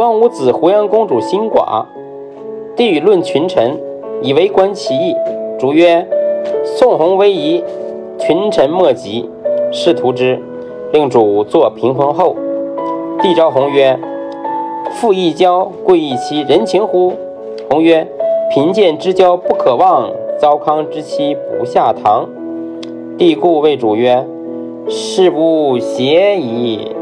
光武子胡杨公主心寡，帝与论群臣，以为观其意。主曰：“宋弘威仪，群臣莫及，是图之。”令主坐屏风后。帝召弘曰：“富亦交，贵亦妻，人情乎？”弘曰：“贫贱之交不可忘，糟糠之妻不下堂。”帝故谓主曰：“事不谐矣。”